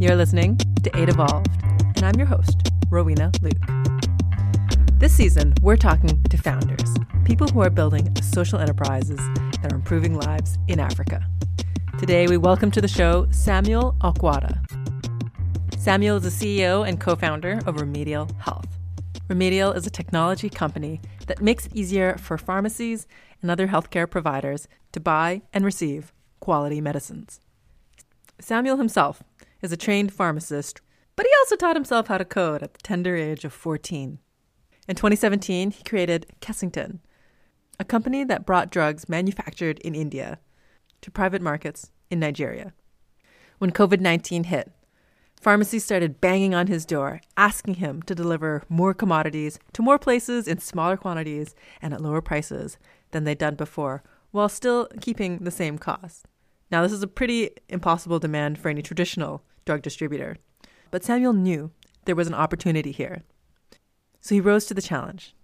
You're listening to Aid Evolved, and I'm your host, Rowena Luk. This season, we're talking to founders, people who are building social enterprises that are improving lives in Africa. Today, we welcome to the show Samuel Okwuada. Samuel is the CEO and co founder of Remedial Health. Remedial is a technology company that makes it easier for pharmacies and other healthcare providers to buy and receive quality medicines. Samuel himself is a trained pharmacist, but he also taught himself how to code at the tender age of 14. In 2017, he created Kessington, a company that brought drugs manufactured in India to private markets in Nigeria. When COVID 19 hit, pharmacies started banging on his door, asking him to deliver more commodities to more places in smaller quantities and at lower prices than they'd done before, while still keeping the same cost. Now, this is a pretty impossible demand for any traditional drug distributor, but Samuel knew there was an opportunity here. So he rose to the challenge,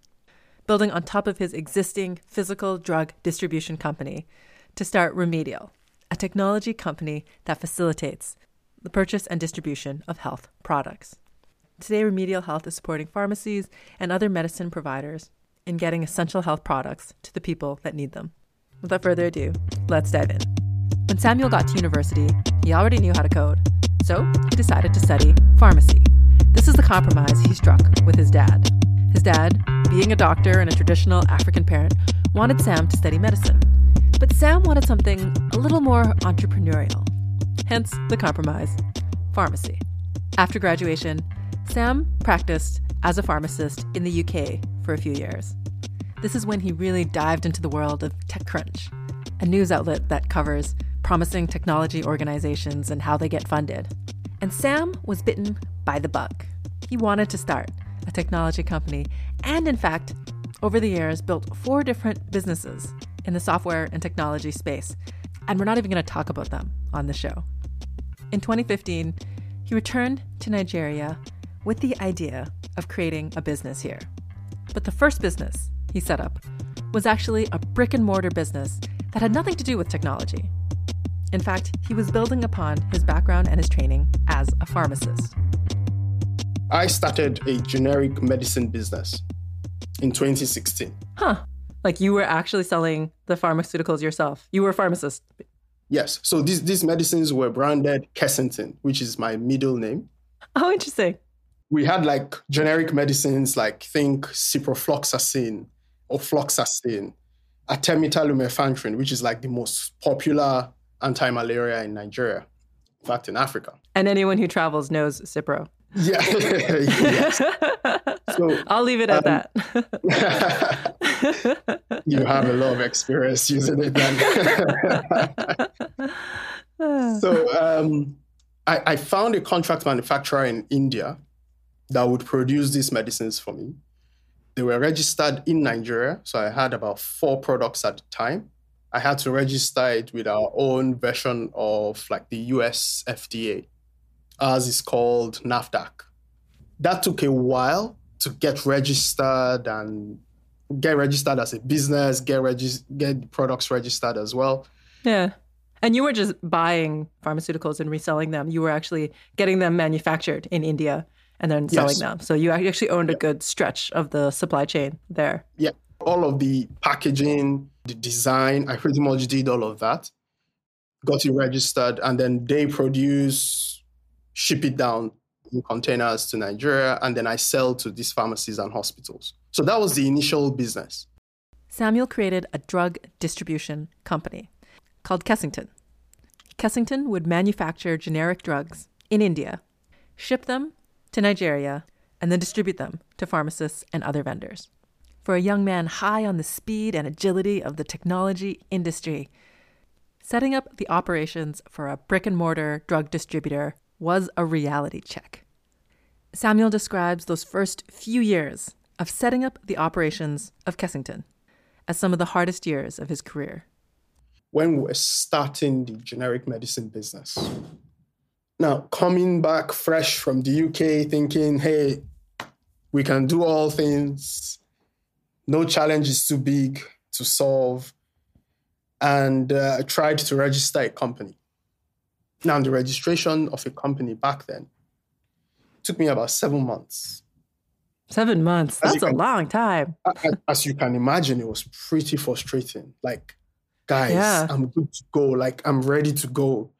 building on top of his existing physical drug distribution company to start Remedial, a technology company that facilitates the purchase and distribution of health products. Today, Remedial Health is supporting pharmacies and other medicine providers in getting essential health products to the people that need them. Without further ado, let's dive in. When Samuel got to university, he already knew how to code, so he decided to study pharmacy. This is the compromise he struck with his dad. His dad, being a doctor and a traditional African parent, wanted Sam to study medicine. But Sam wanted something a little more entrepreneurial. Hence the compromise pharmacy. After graduation, Sam practiced as a pharmacist in the UK for a few years. This is when he really dived into the world of TechCrunch, a news outlet that covers promising technology organizations and how they get funded. And Sam was bitten by the bug. He wanted to start a technology company, and in fact, over the years, built four different businesses in the software and technology space. And we're not even going to talk about them on the show. In 2015, he returned to Nigeria with the idea of creating a business here. But the first business he set up was actually a brick and mortar business that had nothing to do with technology. In fact, he was building upon his background and his training as a pharmacist. I started a generic medicine business in 2016. Huh. Like you were actually selling the pharmaceuticals yourself. You were a pharmacist. Yes. So these, these medicines were branded Kessington, which is my middle name. Oh, interesting. We had like generic medicines like think ciprofloxacin or ofloxacin, artemether lumefantrine, which is like the most popular anti malaria in Nigeria, in fact, in Africa. And anyone who travels knows Cipro. Yeah. yes. So, I'll leave it at um, that. you have a lot of experience using it then. so um, I, I found a contract manufacturer in India that would produce these medicines for me. They were registered in Nigeria, so I had about four products at the time. I had to register it with our own version of like the US FDA, as is called NAFDAC. That took a while to get registered and get registered as a business, get regis- get products registered as well. Yeah. And you were just buying pharmaceuticals and reselling them. You were actually getting them manufactured in India and then selling yes. them. So you actually owned yeah. a good stretch of the supply chain there. Yeah. All of the packaging, the design, I pretty much did all of that. Got it registered, and then they produce, ship it down in containers to Nigeria, and then I sell to these pharmacies and hospitals. So that was the initial business. Samuel created a drug distribution company called Kessington. Kessington would manufacture generic drugs in India, ship them to Nigeria, and then distribute them to pharmacists and other vendors. For a young man high on the speed and agility of the technology industry, setting up the operations for a brick and mortar drug distributor was a reality check. Samuel describes those first few years of setting up the operations of Kessington as some of the hardest years of his career. When we were starting the generic medicine business, now, coming back fresh from the UK, thinking, hey, we can do all things, no challenge is too big to solve. And uh, I tried to register a company. Now, the registration of a company back then took me about seven months. Seven months. That's a long time. As you can imagine, it was pretty frustrating. Like, guys, yeah. I'm good to go. Like, I'm ready to go.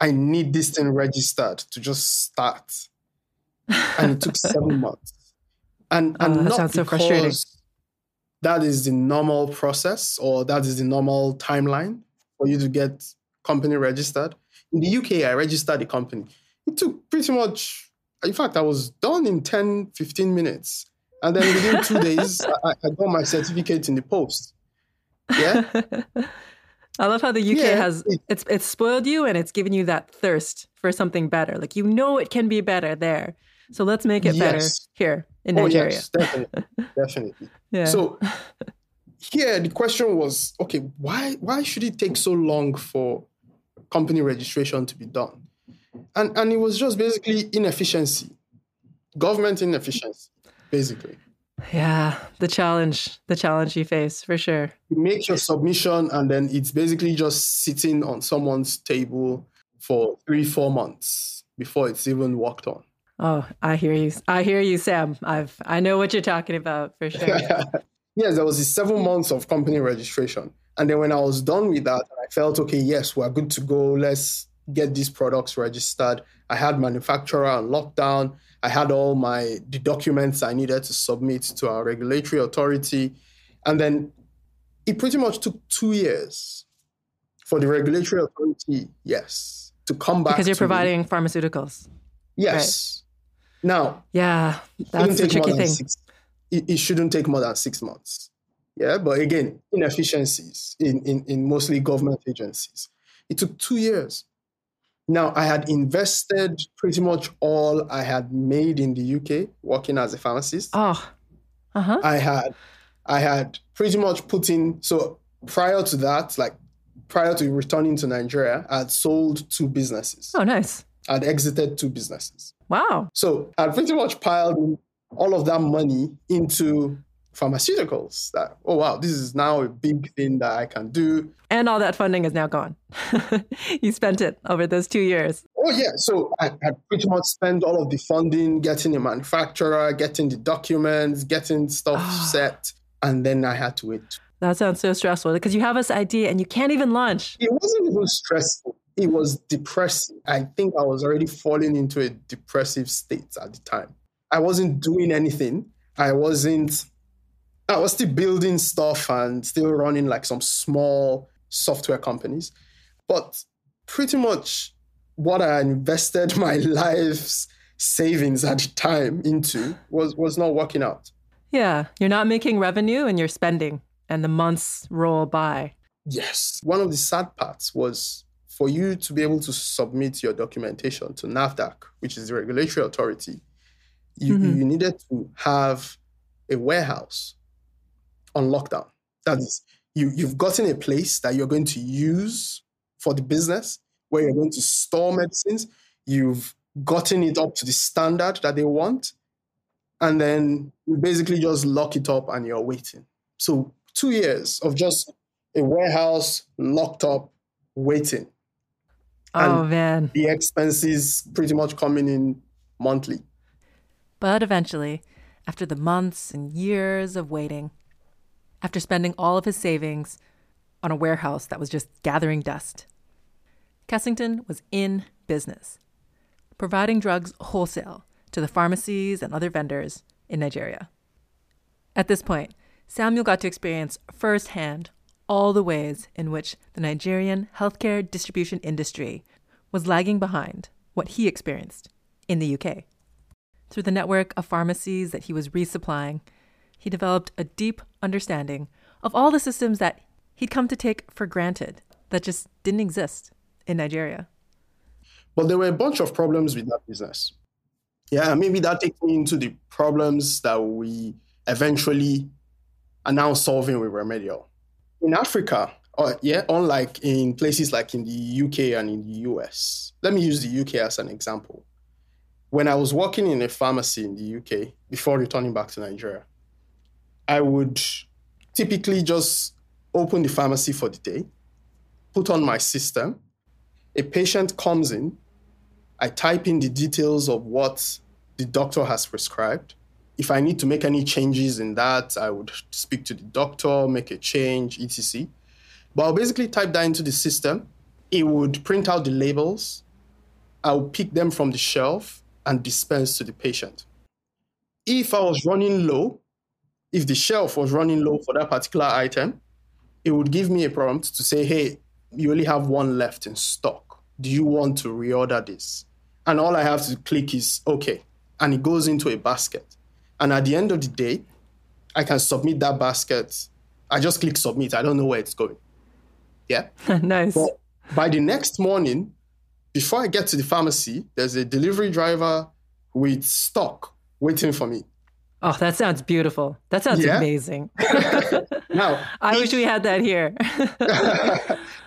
I need this thing registered to just start. And it took seven months. And, and oh, that sounds so frustrating. That is the normal process or that is the normal timeline for you to get company registered. In the UK, I registered the company. It took pretty much, in fact, I was done in 10, 15 minutes. And then within two days, I, I, got my certificate in the post. Yeah. I love how the UK yeah, has it, it's it's spoiled you and it's given you that thirst for something better. Like you know it can be better there. So let's make it yes. better here in oh, Nigeria. Yes, definitely. definitely. Yeah. So here the question was, okay, why why should it take so long for company registration to be done? And and it was just basically inefficiency. Government inefficiency, basically. Yeah, the challenge, the challenge you face for sure. You make your submission and then it's basically just sitting on someone's table for three, four months before it's even worked on. Oh, I hear you. I hear you, Sam. I've I know what you're talking about for sure. yes, there was a seven months of company registration. And then when I was done with that, I felt okay, yes, we're good to go. Let's get these products registered. I had manufacturer on lockdown. I had all my the documents I needed to submit to our regulatory authority. And then it pretty much took two years for the regulatory authority, yes, to come back. Because you're providing me. pharmaceuticals. Yes. Now, yeah, that's the tricky thing. Six, it, it, shouldn't take more than six months. Yeah, but again, inefficiencies in, in, in mostly government agencies. It took two years. Now, I had invested pretty much all I had made in the UK working as a pharmacist. Oh, uh-huh. I had, I had pretty much put in. So prior to that, like prior to returning to Nigeria, I had sold two businesses. Oh, nice. I'd exited two businesses. Wow. So I pretty much piled all of that money into pharmaceuticals. That, oh, wow, this is now a big thing that I can do. And all that funding is now gone. you spent it over those two years. Oh, yeah. So I, I pretty much spent all of the funding, getting a manufacturer, getting the documents, getting stuff ah. set. And then I had to wait. That sounds so stressful because you have this idea and you can't even launch. It wasn't even stressful it was depressing. I think I was already falling into a depressive state at the time. I wasn't doing anything. I wasn't, I was still building stuff and still running like some small software companies. But pretty much what I invested my life's savings at the time into was, was not working out. Yeah. You're not making revenue and you're spending, and the months roll by. Yes. One of the sad parts was for you to be able to submit your documentation to NAFDAC, which is the regulatory authority, you, mm-hmm. you needed to have a warehouse on lockdown. That is, you, you've gotten a place that you're going to use for the business where you're going to store medicines. You've gotten it up to the standard that they want. And then you basically just lock it up and you're waiting. So, two years of just a warehouse locked up, waiting. Oh man. The expenses pretty much coming in monthly. But eventually, after the months and years of waiting, after spending all of his savings on a warehouse that was just gathering dust, Kessington was in business, providing drugs wholesale to the pharmacies and other vendors in Nigeria. At this point, Samuel got to experience firsthand all the ways in which the Nigerian healthcare distribution industry was lagging behind what he experienced in the UK. Through the network of pharmacies that he was resupplying, he developed a deep understanding of all the systems that he'd come to take for granted that just didn't exist in Nigeria. But there were a bunch of problems with that business. Yeah, maybe that takes me into the problems that we eventually are now solving with Remedial in Africa, uh, yeah, unlike in places like in the UK and in the US, let me use the UK as an example. When I was working in a pharmacy in the UK before returning back to Nigeria, I would typically just open the pharmacy for the day, put on my system. a patient comes in, I type in the details of what the doctor has prescribed. If I need to make any changes in that, I would speak to the doctor, make a change, etc. But I'll basically type that into the system. It would print out the labels. I'll pick them from the shelf and dispense to the patient. If I was running low, if the shelf was running low for that particular item, it would give me a prompt to say, hey, you only have one left in stock. Do you want to reorder this? And all I have to click is okay. And it goes into a basket. And at the end of the day, I can submit that basket. I just click submit. I don't know where it's going. Yeah. nice. But by the next morning, before I get to the pharmacy, there's a delivery driver with stock waiting for me. Oh, that sounds beautiful. That sounds yeah. amazing. now, I if, wish we had that here.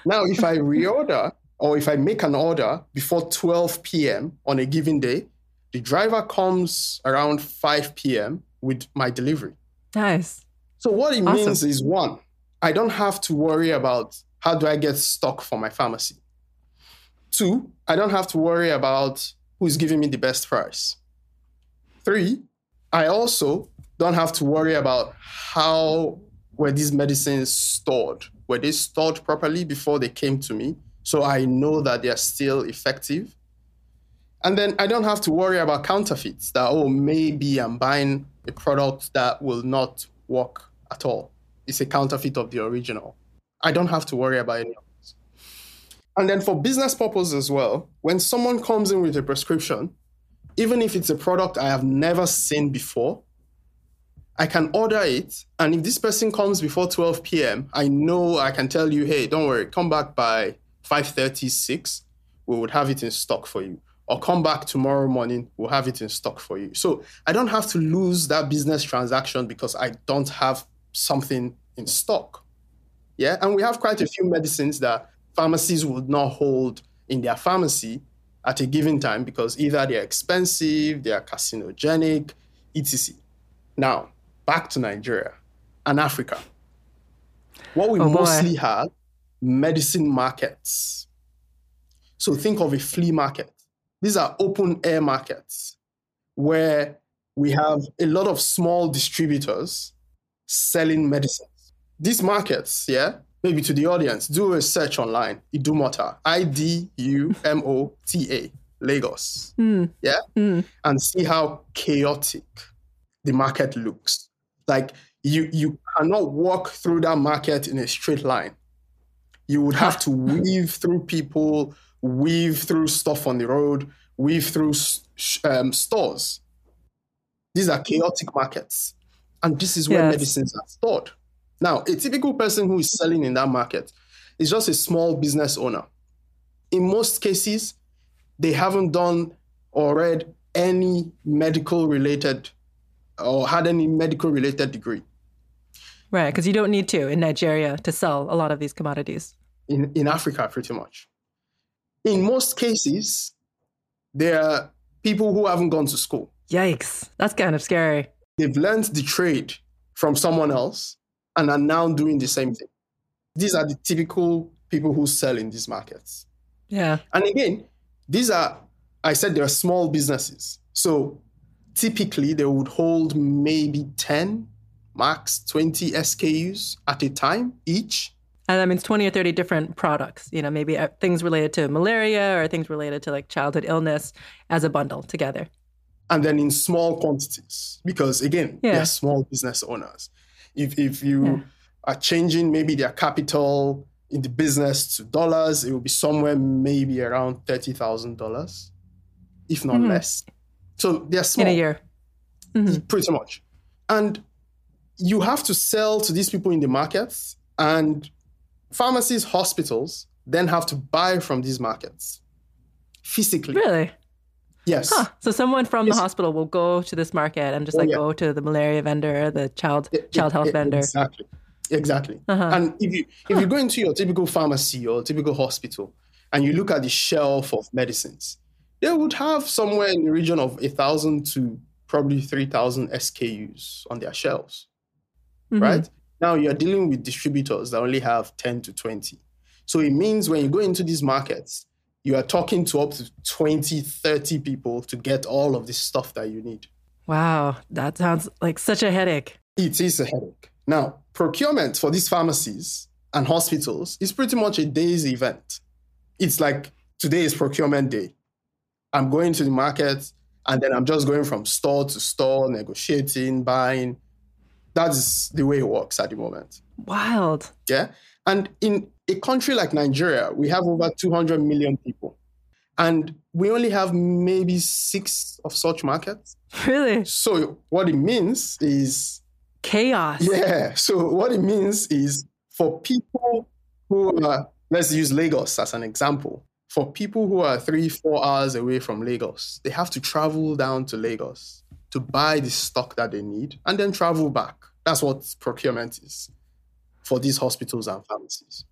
now, if I reorder or if I make an order before 12 p.m. on a given day, the driver comes around 5 p.m. with my delivery. Nice. So, what it awesome. means is one, I don't have to worry about how do I get stock for my pharmacy. Two, I don't have to worry about who's giving me the best price. Three, I also don't have to worry about how were these medicines stored. Were they stored properly before they came to me? So I know that they are still effective. And then I don't have to worry about counterfeits that, oh, maybe I'm buying a product that will not work at all. It's a counterfeit of the original. I don't have to worry about any of this. And then for business purposes as well, when someone comes in with a prescription, even if it's a product I have never seen before, I can order it. And if this person comes before 12 p.m., I know I can tell you, hey, don't worry, come back by 5:36. We would have it in stock for you. Or come back tomorrow morning, we'll have it in stock for you. So I don't have to lose that business transaction because I don't have something in stock. Yeah. And we have quite a few medicines that pharmacies would not hold in their pharmacy at a given time because either they're expensive, they are carcinogenic, etc. Now, back to Nigeria and Africa. What we oh mostly have medicine markets. So think of a flea market. These are open air markets where we have a lot of small distributors selling medicines. These markets, yeah, maybe to the audience, do a search online. Idumota, I D U M O T A, Lagos. Mm. Yeah? Mm. And see how chaotic the market looks. Like you you cannot walk through that market in a straight line. You would have to weave through people, weave through stuff on the road, weave through um, stores. These are chaotic markets. And this is where yes. medicines are stored. Now, a typical person who is selling in that market is just a small business owner. In most cases, they haven't done or read any medical related or had any medical related degree. Right, because you don't need to in Nigeria to sell a lot of these commodities. In, in Africa, pretty much. In most cases, there are people who haven't gone to school. Yikes, that's kind of scary. They've learned the trade from someone else and are now doing the same thing. These are the typical people who sell in these markets. Yeah. And again, these are, I said, they're small businesses. So typically they would hold maybe 10, max 20 SKUs at a time each. And that means 20 or 30 different products, you know, maybe uh, things related to malaria or things related to like childhood illness as a bundle together. And then in small quantities, because again, yeah. they're small business owners if if you yeah. are changing maybe their capital in the business to dollars, it will be somewhere maybe around thirty thousand dollars, if not mm-hmm. less. So they're small in a year, mm-hmm. pretty much, and you have to sell to these people in the markets, and pharmacies, hospitals then have to buy from these markets physically. Really? Yes. Huh. So someone from yes. the hospital will go to this market and just oh, like yeah. go to the malaria vendor, the child it, child it, health it, vendor. Exactly. Exactly. Uh-huh. And if you if huh. you go into your typical pharmacy or typical hospital and you look at the shelf of medicines, they would have somewhere in the region of a thousand to probably three thousand SKUs on their shelves. Mm-hmm. Right? Now you're dealing with distributors that only have 10 to 20. So it means when you go into these markets, you are talking to up to 20, 30 people to get all of this stuff that you need. Wow, that sounds like such a headache. It is a headache. Now, procurement for these pharmacies and hospitals is pretty much a day's event. It's like today is procurement day. I'm going to the market and then I'm just going from store to store, negotiating, buying. That's the way it works at the moment. Wild. Yeah. And in a country like Nigeria, we have over 200 million people. And we only have maybe six of such markets. Really? So, what it means is chaos. Yeah. So, what it means is for people who are, let's use Lagos as an example. For people who are three, four hours away from Lagos, they have to travel down to Lagos to buy the stock that they need and then travel back. That's what procurement is for these hospitals and pharmacies.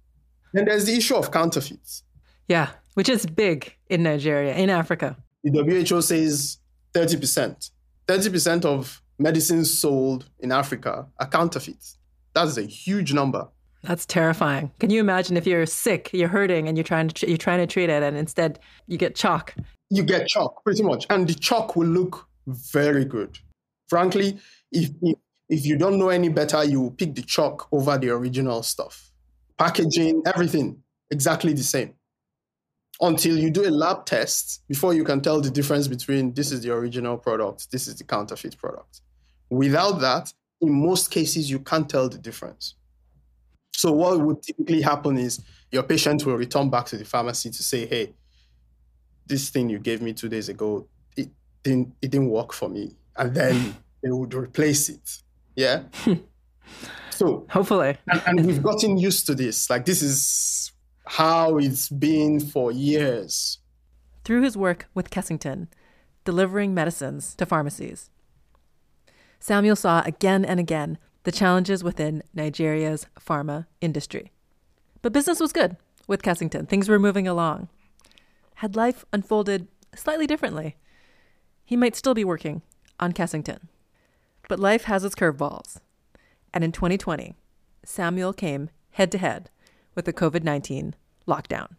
Then there's the issue of counterfeits. Yeah, which is big in Nigeria, in Africa. The WHO says 30%. 30% of medicines sold in Africa are counterfeits. That's a huge number. That's terrifying. Can you imagine if you're sick, you're hurting, and you're trying to you're trying to treat it, and instead you get chalk? You get chalk, pretty much, and the chalk will look very good. Frankly, if, if you don't know any better, you will pick the chalk over the original stuff. Packaging, everything, exactly the same. Until you do a lab test before you can tell the difference between this is the original product, this is the counterfeit product. Without that, in most cases, you can't tell the difference. So, what would typically happen is your patient will return back to the pharmacy to say, hey, this thing you gave me two days ago, didn't, it didn't work for me. And then they would replace it. Yeah. so hopefully, and, and we've gotten used to this. Like this is how it's been for years. Through his work with Kessington, delivering medicines to pharmacies, Samuel saw again and again the challenges within Nigeria's pharma industry. But business was good with Kessington. Things were moving along. Had life unfolded slightly differently, he might still be working on Kessington. But life has its curveballs. And in 2020, Samuel came head to head with the COVID 19 lockdown.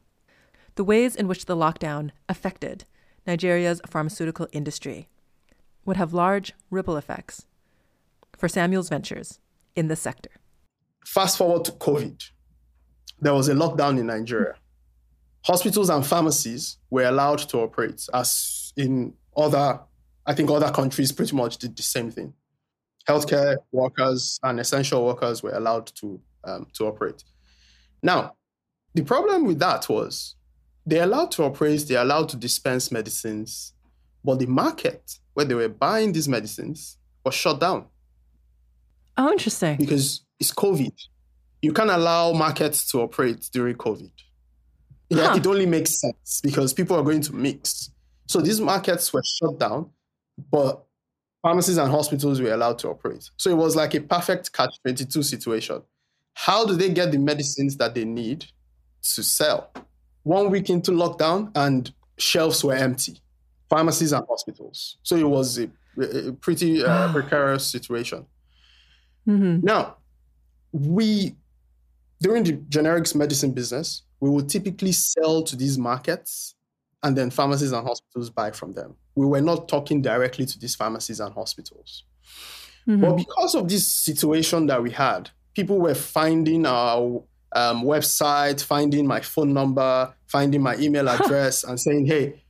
The ways in which the lockdown affected Nigeria's pharmaceutical industry would have large ripple effects for Samuel's ventures in this sector. Fast forward to COVID, there was a lockdown in Nigeria. Hospitals and pharmacies were allowed to operate, as in other, I think other countries pretty much did the same thing healthcare workers and essential workers were allowed to um, to operate. Now, the problem with that was they're allowed to operate, they're allowed to dispense medicines, but the market where they were buying these medicines was shut down. Oh, interesting. Because it's COVID. You can't allow markets to operate during COVID. Yeah, huh. it only makes sense because people are going to mix. So these markets were shut down, but pharmacies and hospitals were allowed to operate. So it was like a perfect catch 22 situation. How do they get the medicines that they need to sell? One week into lockdown, and shelves were empty, pharmacies and hospitals. So it was a, a pretty uh, precarious situation. Mm-hmm. Now, we, during the generics medicine business, we would typically sell to these markets and then pharmacies and hospitals buy from them we were not talking directly to these pharmacies and hospitals. Mm-hmm. But because of this situation that we had, people were finding our um, website, finding my phone number, finding my email address, and saying, hey,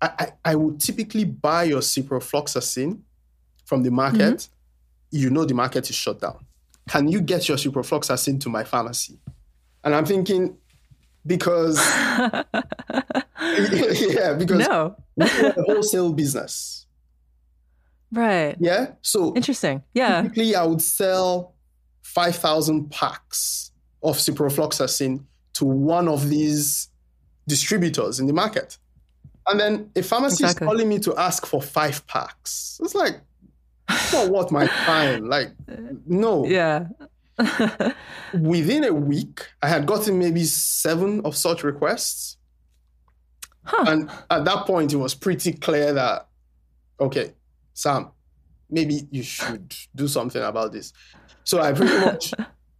I, I, I, would typically buy your ciprofloxacin from the market. Mm-hmm. You know the market is shut down. Can you get your ciprofloxacin to my pharmacy? And I'm thinking, because yeah, because no. we're a wholesale business. Right. Yeah. So interesting. Yeah. Typically, I would sell five thousand packs of ciprofloxacin to one of these distributors in the market, and then a pharmacy exactly. is calling me to ask for five packs. It's like, not worth my time. Like, no. Yeah. Within a week, I had gotten maybe seven of such requests. Huh. And at that point, it was pretty clear that, okay, Sam, maybe you should do something about this. So I pretty much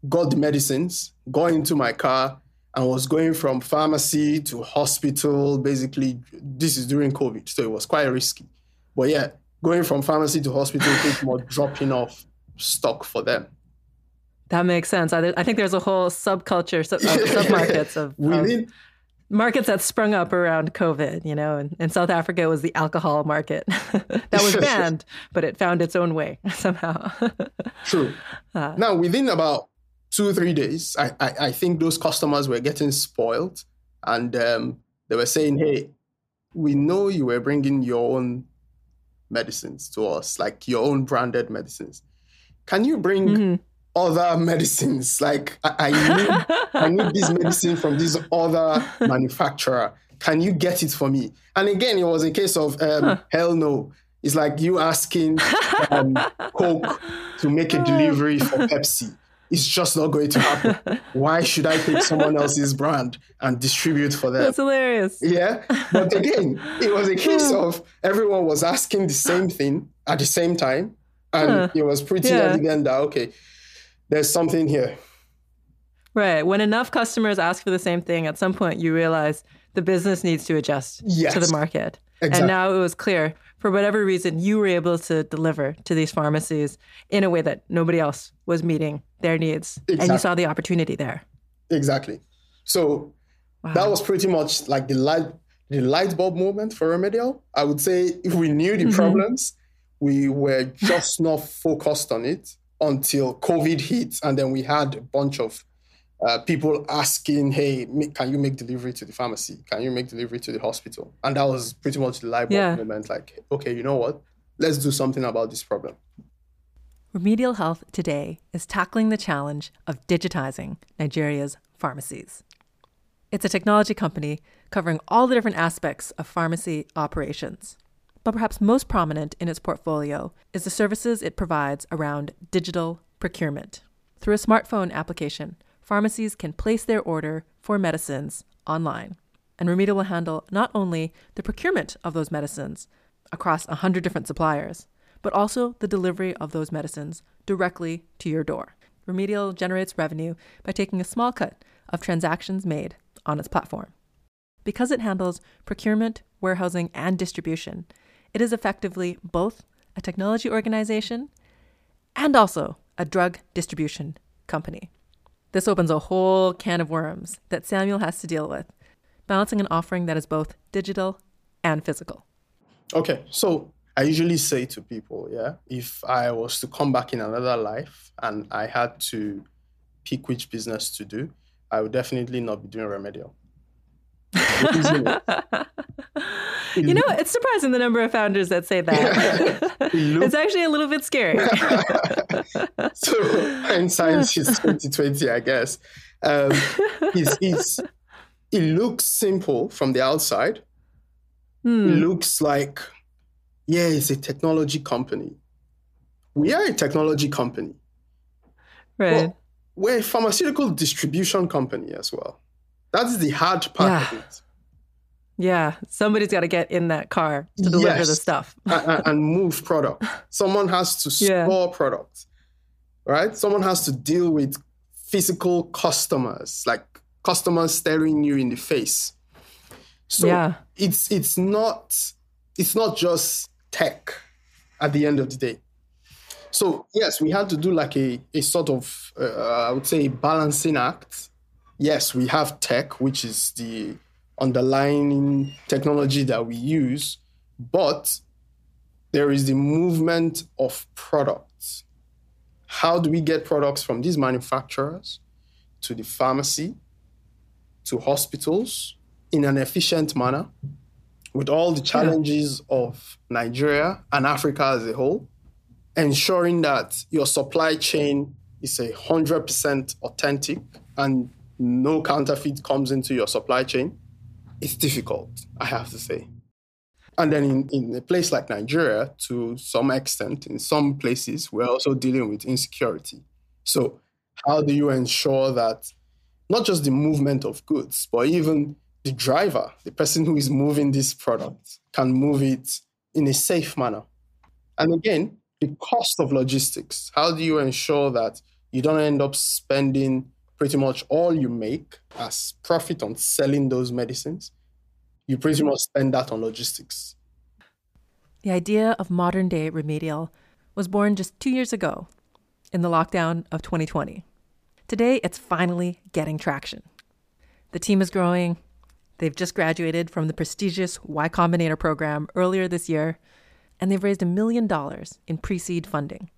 got the medicines, got into my car, and was going from pharmacy to hospital. Basically, this is during COVID, so it was quite risky. But yeah, going from pharmacy to hospital more dropping off stock for them. That makes sense. I, I think there's a whole subculture, sub, uh, submarkets of, Within, of markets that sprung up around COVID. You know, and, in South Africa, was the alcohol market that was banned, but it found its own way somehow. True. Uh, now, within about two three days, I, I, I think those customers were getting spoiled, and um, they were saying, "Hey, we know you were bringing your own medicines to us, like your own branded medicines. Can you bring?" Mm-hmm other medicines. Like I, I need I need this medicine from this other manufacturer. Can you get it for me? And again, it was a case of um, huh. hell no. It's like you asking um, Coke to make a delivery for Pepsi. It's just not going to happen. Why should I take someone else's brand and distribute for them? That's hilarious. Yeah. But again, it was a case of everyone was asking the same thing at the same time. And huh. it was pretty yeah. evident that, okay, there's something here. Right. When enough customers ask for the same thing, at some point you realize the business needs to adjust yes. to the market. Exactly. And now it was clear, for whatever reason, you were able to deliver to these pharmacies in a way that nobody else was meeting their needs. Exactly. And you saw the opportunity there. Exactly. So wow. that was pretty much like the light the light bulb moment for Remedial. I would say if we knew the mm-hmm. problems, we were just not focused on it until COVID hit, and then we had a bunch of uh, people asking, "Hey, can you make delivery to the pharmacy? Can you make delivery to the hospital?" And that was pretty much the live yeah. moment. Like, okay, you know what? Let's do something about this problem. Remedial Health today is tackling the challenge of digitizing Nigeria's pharmacies. It's a technology company covering all the different aspects of pharmacy operations but perhaps most prominent in its portfolio is the services it provides around digital procurement. Through a smartphone application, pharmacies can place their order for medicines online. And Remedial will handle not only the procurement of those medicines across 100 different suppliers, but also the delivery of those medicines directly to your door. Remedial generates revenue by taking a small cut of transactions made on its platform. Because it handles procurement, warehousing, and distribution, it is effectively both a technology organization and also a drug distribution company. This opens a whole can of worms that Samuel has to deal with, balancing an offering that is both digital and physical. Okay, so I usually say to people, yeah, if I was to come back in another life and I had to pick which business to do, I would definitely not be doing remedial. you know, it's surprising the number of founders that say that. it's actually a little bit scary. so, hindsight is 2020, I guess. Um, it's, it's, it looks simple from the outside. Hmm. It looks like, yeah, it's a technology company. We are a technology company. Right. we're a pharmaceutical distribution company as well. That's the hard part yeah. of it. Yeah, somebody's got to get in that car to deliver yes. the stuff and, and, move product. Someone has to store yeah. product, right? Someone has to deal with physical customers, like customers staring you in the face. So yeah. it's it's not it's not just tech at the end of the day. So yes, we had to do like a a sort of uh, I would say balancing act. Yes, we have tech, which is the underlying technology that we use, but there is the movement of products. How do we get products from these manufacturers to the pharmacy, to hospitals in an efficient manner with all the challenges yeah. of Nigeria and Africa as a whole, ensuring that your supply chain is a 100% authentic and no counterfeit comes into your supply chain it's difficult, I have to say. And then in, in a place like Nigeria, to some extent, in some places, we're also dealing with insecurity. So, how do you ensure that not just the movement of goods, but even the driver, the person who is moving this product, can move it in a safe manner? And again, the cost of logistics. How do you ensure that you don't end up spending pretty much all you make as profit on selling those medicines, you pretty much spend that on logistics. The idea of modern day remedial was born just two years ago in the lockdown of 2020. Today, it's finally getting traction. The team is growing. They've just graduated from the prestigious Y Combinator program earlier this year, and they've raised a million dollars in pre seed funding.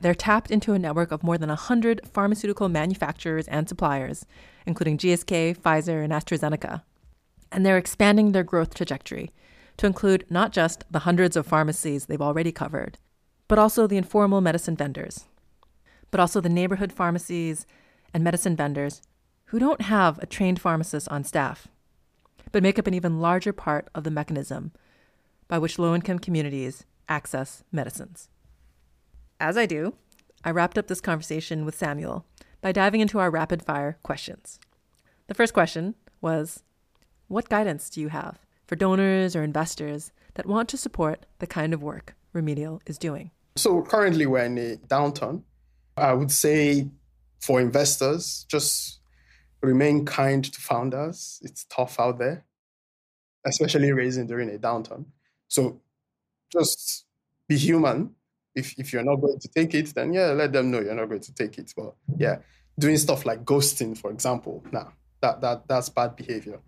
They're tapped into a network of more than 100 pharmaceutical manufacturers and suppliers, including GSK, Pfizer, and AstraZeneca. And they're expanding their growth trajectory to include not just the hundreds of pharmacies they've already covered, but also the informal medicine vendors, but also the neighborhood pharmacies and medicine vendors who don't have a trained pharmacist on staff, but make up an even larger part of the mechanism by which low income communities access medicines. As I do, I wrapped up this conversation with Samuel by diving into our rapid fire questions. The first question was What guidance do you have for donors or investors that want to support the kind of work Remedial is doing? So currently we're in a downturn. I would say for investors, just remain kind to founders. It's tough out there, especially raising during a downturn. So just be human if if you're not going to take it, then yeah, let them know you're not going to take it. But yeah, doing stuff like ghosting, for example, nah, that that that's bad behavior.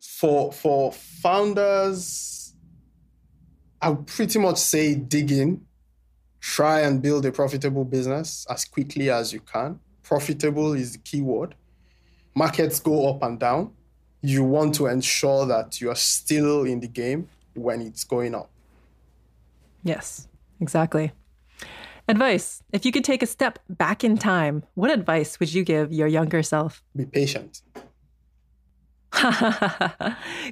For for founders, I would pretty much say dig in, try and build a profitable business as quickly as you can. Profitable is the key word. Markets go up and down. You want to ensure that you are still in the game when it's going up. Yes. Exactly. Advice. If you could take a step back in time, what advice would you give your younger self? Be patient.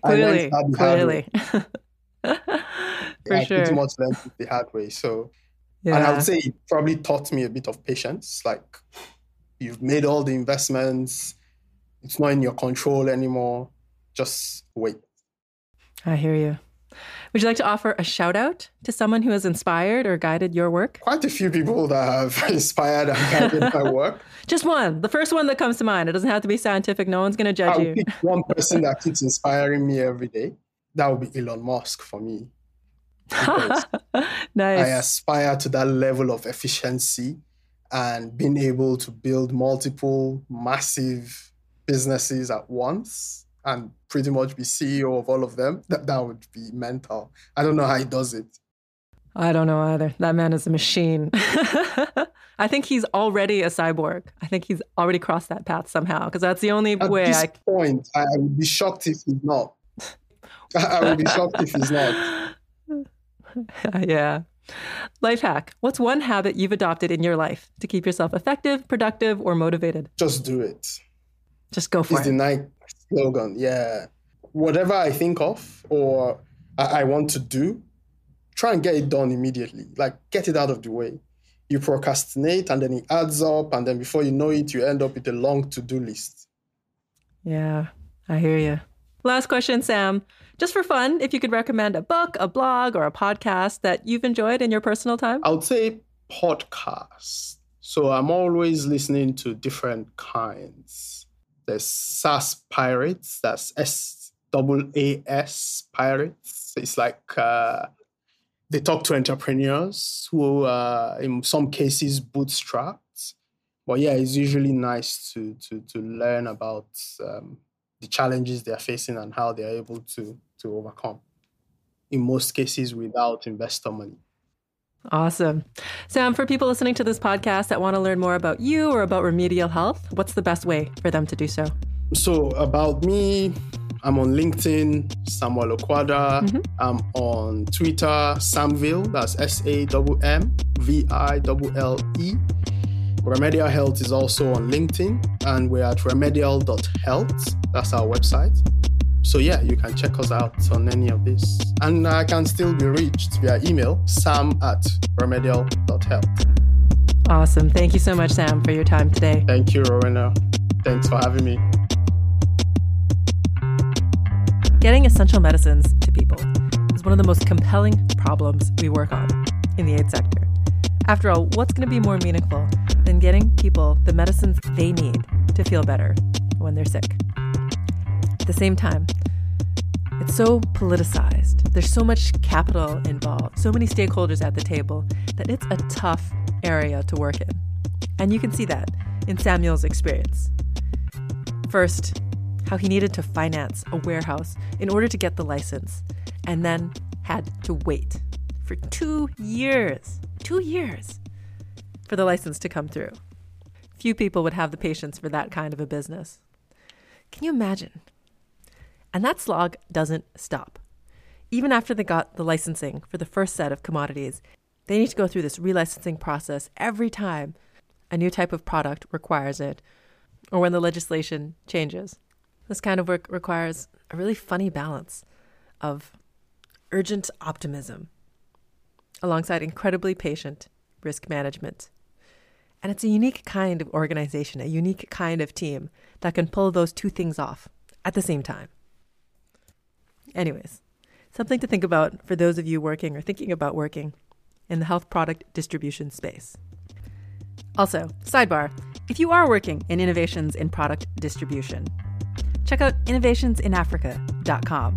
clearly, clearly. For sure. Pretty much learned the hard way. So, yeah. and I would say it probably taught me a bit of patience. Like, you've made all the investments, it's not in your control anymore. Just wait. I hear you. Would you like to offer a shout out to someone who has inspired or guided your work? Quite a few people that have inspired and guided my work. Just one, the first one that comes to mind. It doesn't have to be scientific. No one's going to judge you. Pick one person that keeps inspiring me every day. That would be Elon Musk for me. nice. I aspire to that level of efficiency and being able to build multiple massive businesses at once and pretty much be CEO of all of them, that, that would be mental. I don't know how he does it. I don't know either. That man is a machine. I think he's already a cyborg. I think he's already crossed that path somehow because that's the only At way this I. point, I would be shocked if he's not. I would be shocked if he's not. yeah. Life hack. What's one habit you've adopted in your life to keep yourself effective, productive, or motivated? Just do it. Just go for it's it. the Nike slogan. Yeah. Whatever I think of or I, I want to do, try and get it done immediately. Like get it out of the way. You procrastinate and then it adds up, and then before you know it, you end up with a long to-do list. Yeah, I hear you. Last question, Sam. Just for fun, if you could recommend a book, a blog, or a podcast that you've enjoyed in your personal time? I would say podcasts. So I'm always listening to different kinds there's SAS Pirates, that's S A S Pirates. It's like uh, they talk to entrepreneurs who, uh, in some cases, bootstrapped. But yeah, it's usually nice to to to learn about um, the challenges they are facing and how they are able to to overcome. In most cases, without investor money. Awesome. Sam, for people listening to this podcast that want to learn more about you or about remedial health, what's the best way for them to do so? So, about me, I'm on LinkedIn, Samuel Okwuada. Mm-hmm. I'm on Twitter, Sammville, that's S A M M V I L L E. Remedial Health is also on LinkedIn, and we're at remedial.health. That's our website. So yeah, you can check us out on any of this. And I can still be reached via email, sam at remedial.health. Awesome. Thank you so much, Sam, for your time today. Thank you, Rowena. Thanks for having me. Getting essential medicines to people is one of the most compelling problems we work on in the aid sector. After all, what's going to be more meaningful than getting people the medicines they need to feel better when they're sick. At the same time, it's so politicized. There's so much capital involved, so many stakeholders at the table that it's a tough area to work in. And you can see that in Samuel's experience. First, how he needed to finance a warehouse in order to get the license, and then had to wait for two years. Two years for the license to come through. Few people would have the patience for that kind of a business. Can you imagine? And that slog doesn't stop. Even after they got the licensing for the first set of commodities, they need to go through this relicensing process every time a new type of product requires it or when the legislation changes. This kind of work requires a really funny balance of urgent optimism alongside incredibly patient risk management. And it's a unique kind of organization, a unique kind of team that can pull those two things off at the same time. Anyways, something to think about for those of you working or thinking about working in the health product distribution space. Also, sidebar if you are working in innovations in product distribution, check out innovationsinafrica.com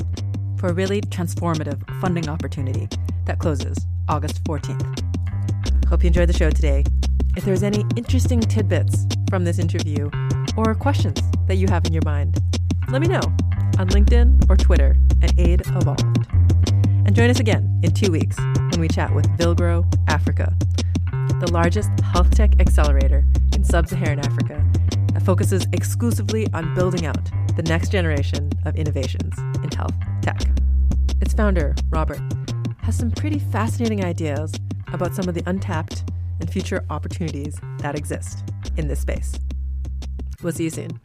for a really transformative funding opportunity that closes August 14th. Hope you enjoyed the show today. If there's any interesting tidbits from this interview or questions that you have in your mind, let me know on LinkedIn or Twitter at Aid Evolved. And join us again in two weeks when we chat with Villgro Africa, the largest health tech accelerator in sub Saharan Africa that focuses exclusively on building out the next generation of innovations in health tech. Its founder, Robert, has some pretty fascinating ideas about some of the untapped and future opportunities that exist in this space. We'll see you soon.